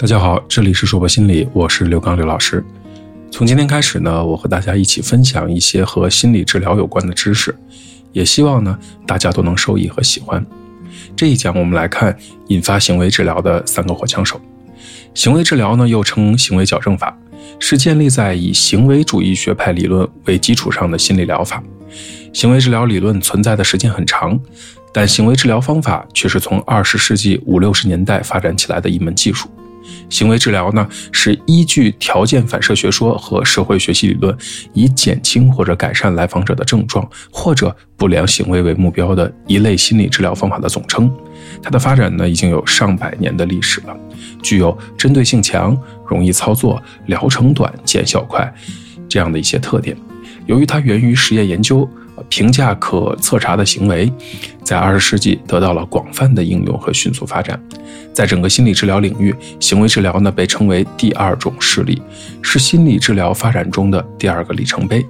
大家好，这里是说博心理，我是刘刚刘老师。从今天开始呢，我和大家一起分享一些和心理治疗有关的知识，也希望呢大家都能受益和喜欢。这一讲我们来看引发行为治疗的三个火枪手。行为治疗呢又称行为矫正法，是建立在以行为主义学派理论为基础上的心理疗法。行为治疗理论存在的时间很长，但行为治疗方法却是从二十世纪五六十年代发展起来的一门技术。行为治疗呢，是依据条件反射学说和社会学习理论，以减轻或者改善来访者的症状或者不良行为为目标的一类心理治疗方法的总称。它的发展呢，已经有上百年的历史了，具有针对性强、容易操作、疗程短、见效快这样的一些特点。由于它源于实验研究。评价可测查的行为，在二十世纪得到了广泛的应用和迅速发展。在整个心理治疗领域，行为治疗呢被称为第二种视力，是心理治疗发展中的第二个里程碑。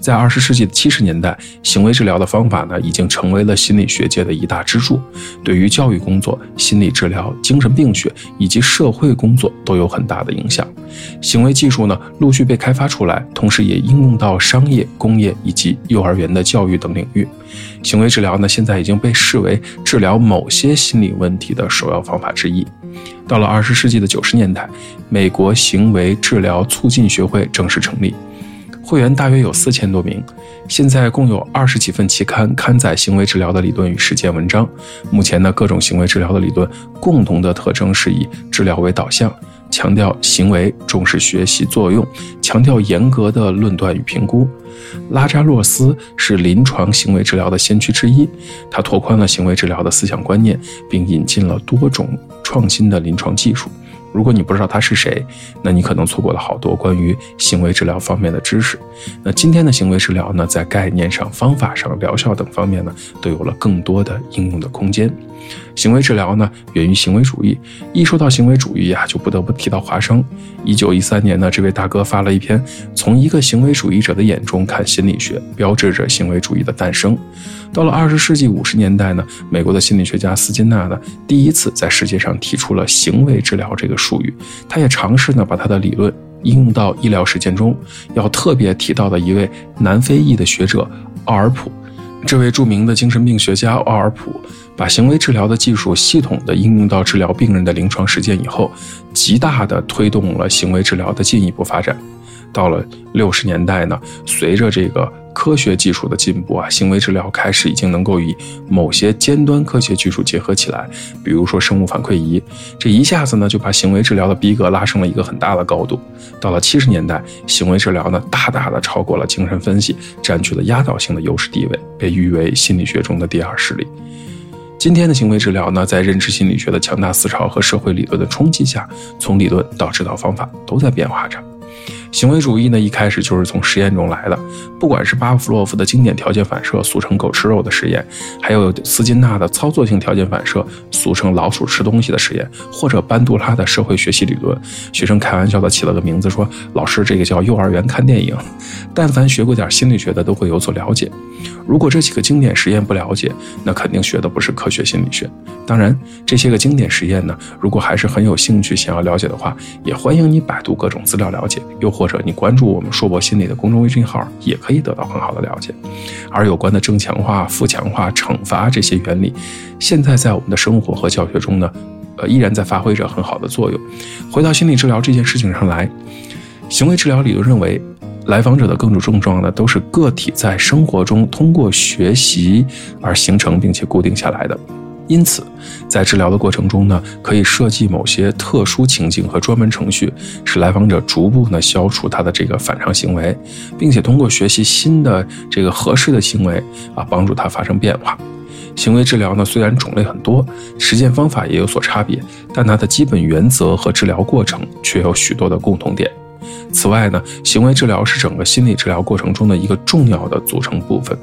在二十世纪的七十年代，行为治疗的方法呢，已经成为了心理学界的一大支柱，对于教育工作、心理治疗、精神病学以及社会工作都有很大的影响。行为技术呢，陆续被开发出来，同时也应用到商业、工业以及幼儿园的教育等领域。行为治疗呢，现在已经被视为治疗某些心理问题的首要方法之一。到了二十世纪的九十年代，美国行为治疗促进学会正式成立。会员大约有四千多名，现在共有二十几份期刊刊载行为治疗的理论与实践文章。目前呢，各种行为治疗的理论共同的特征是以治疗为导向，强调行为，重视学习作用，强调严格的论断与评估。拉扎洛斯是临床行为治疗的先驱之一，他拓宽了行为治疗的思想观念，并引进了多种创新的临床技术。如果你不知道他是谁，那你可能错过了好多关于行为治疗方面的知识。那今天的行为治疗呢，在概念上、方法上、疗效等方面呢，都有了更多的应用的空间。行为治疗呢，源于行为主义。一说到行为主义呀，就不得不提到华生。一九一三年呢，这位大哥发了一篇《从一个行为主义者的眼中看心理学》，标志着行为主义的诞生。到了二十世纪五十年代呢，美国的心理学家斯金纳呢，第一次在世界上提出了行为治疗这个术语。他也尝试呢，把他的理论应用到医疗实践中。要特别提到的一位南非裔的学者奥尔普。这位著名的精神病学家奥尔普，把行为治疗的技术系统的应用到治疗病人的临床实践以后，极大的推动了行为治疗的进一步发展。到了六十年代呢，随着这个。科学技术的进步啊，行为治疗开始已经能够与某些尖端科学技术结合起来，比如说生物反馈仪，这一下子呢就把行为治疗的逼格拉升了一个很大的高度。到了七十年代，行为治疗呢大大的超过了精神分析，占据了压倒性的优势地位，被誉为心理学中的第二势力。今天的行为治疗呢，在认知心理学的强大思潮和社会理论的冲击下，从理论到指导方法都在变化着。行为主义呢，一开始就是从实验中来的。不管是巴甫洛夫的经典条件反射，俗称“狗吃肉”的实验，还有斯金纳的操作性条件反射，俗称“老鼠吃东西”的实验，或者班杜拉的社会学习理论，学生开玩笑的起了个名字，说：“老师，这个叫幼儿园看电影。”但凡学过点心理学的，都会有所了解。如果这几个经典实验不了解，那肯定学的不是科学心理学。当然，这些个经典实验呢，如果还是很有兴趣想要了解的话，也欢迎你百度各种资料了解，又或或者你关注我们硕博心理的公众微信号，也可以得到很好的了解。而有关的正强化、负强化、惩罚这些原理，现在在我们的生活和教学中呢，呃，依然在发挥着很好的作用。回到心理治疗这件事情上来，行为治疗理论认为。来访者的各种症状呢，都是个体在生活中通过学习而形成并且固定下来的。因此，在治疗的过程中呢，可以设计某些特殊情境和专门程序，使来访者逐步呢消除他的这个反常行为，并且通过学习新的这个合适的行为啊，帮助他发生变化。行为治疗呢，虽然种类很多，实践方法也有所差别，但它的基本原则和治疗过程却有许多的共同点。此外呢，行为治疗是整个心理治疗过程中的一个重要的组成部分，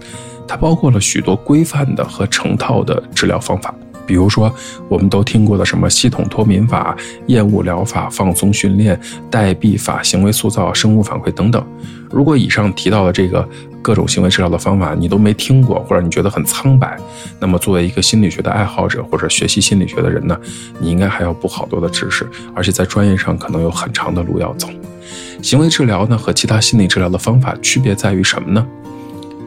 它包括了许多规范的和成套的治疗方法。比如说，我们都听过的什么系统脱敏法、厌恶疗法、放松训练、代币法、行为塑造、生物反馈等等。如果以上提到的这个各种行为治疗的方法你都没听过，或者你觉得很苍白，那么作为一个心理学的爱好者或者学习心理学的人呢，你应该还要补好多的知识，而且在专业上可能有很长的路要走。行为治疗呢和其他心理治疗的方法区别在于什么呢？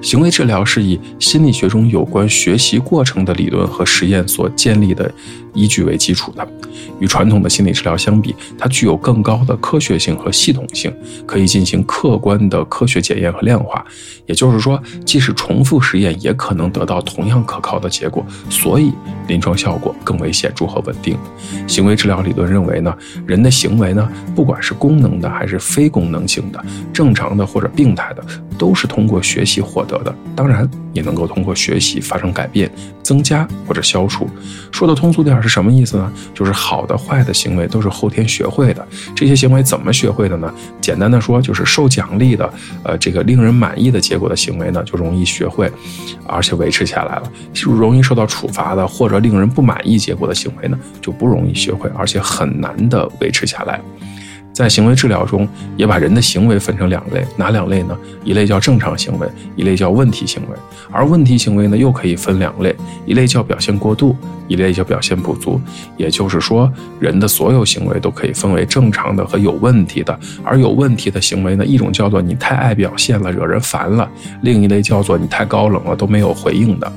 行为治疗是以心理学中有关学习过程的理论和实验所建立的依据为基础的。与传统的心理治疗相比，它具有更高的科学性和系统性，可以进行客观的科学检验和量化。也就是说，即使重复实验，也可能得到同样可靠的结果，所以临床效果更为显著和稳定。行为治疗理论认为呢，人的行为呢，不管是功能的还是非功能性的，正常的或者病态的，都是通过学习获得的。当然，也能够通过学习发生改变、增加或者消除。说的通俗点是什么意思呢？就是好的、坏的行为都是后天学会的。这些行为怎么学会的呢？简单的说，就是受奖励的，呃，这个令人满意的结果的行为呢，就容易学会，而且维持下来了。容易受到处罚的或者令人不满意结果的行为呢，就不容易学会，而且很难的维持下来。在行为治疗中，也把人的行为分成两类，哪两类呢？一类叫正常行为，一类叫问题行为。而问题行为呢，又可以分两类，一类叫表现过度，一类叫表现不足。也就是说，人的所有行为都可以分为正常的和有问题的。而有问题的行为呢，一种叫做你太爱表现了，惹人烦了；另一类叫做你太高冷了，都没有回应的。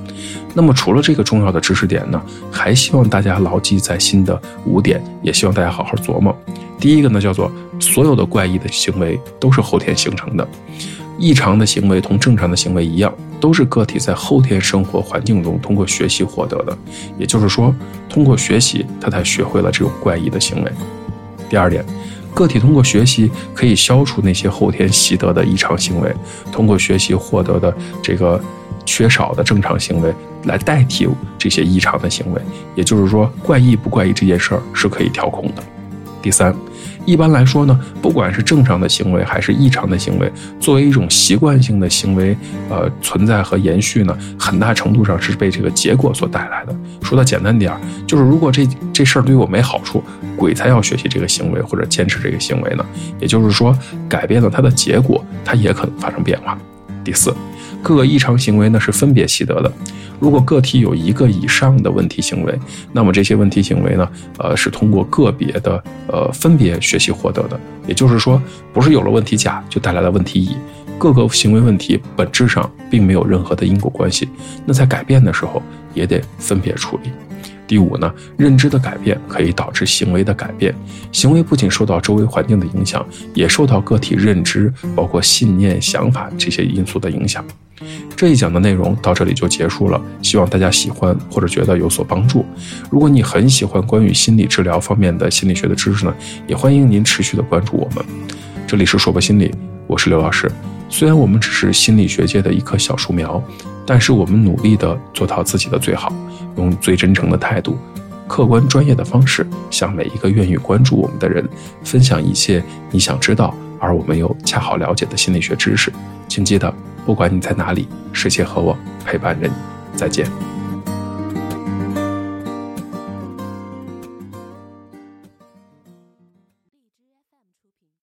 那么，除了这个重要的知识点呢，还希望大家牢记在心的五点，也希望大家好好琢磨。第一个呢，叫做所有的怪异的行为都是后天形成的，异常的行为同正常的行为一样，都是个体在后天生活环境中通过学习获得的。也就是说，通过学习，他才学会了这种怪异的行为。第二点，个体通过学习可以消除那些后天习得的异常行为，通过学习获得的这个缺少的正常行为来代替这些异常的行为。也就是说，怪异不怪异这件事儿是可以调控的。第三。一般来说呢，不管是正常的行为还是异常的行为，作为一种习惯性的行为，呃，存在和延续呢，很大程度上是被这个结果所带来的。说的简单点儿，就是如果这这事儿对我没好处，鬼才要学习这个行为或者坚持这个行为呢。也就是说，改变了它的结果，它也可能发生变化。第四。各个异常行为呢是分别习得的。如果个体有一个以上的问题行为，那么这些问题行为呢，呃，是通过个别的呃分别学习获得的。也就是说，不是有了问题甲就带来了问题乙，各个行为问题本质上并没有任何的因果关系。那在改变的时候也得分别处理。第五呢，认知的改变可以导致行为的改变。行为不仅受到周围环境的影响，也受到个体认知，包括信念、想法这些因素的影响。这一讲的内容到这里就结束了，希望大家喜欢或者觉得有所帮助。如果你很喜欢关于心理治疗方面的心理学的知识呢，也欢迎您持续的关注我们。这里是说博心理，我是刘老师。虽然我们只是心理学界的一棵小树苗。但是我们努力的做到自己的最好，用最真诚的态度、客观专业的方式，向每一个愿意关注我们的人分享一切你想知道而我们又恰好了解的心理学知识。请记得，不管你在哪里，世界和我陪伴着你。再见。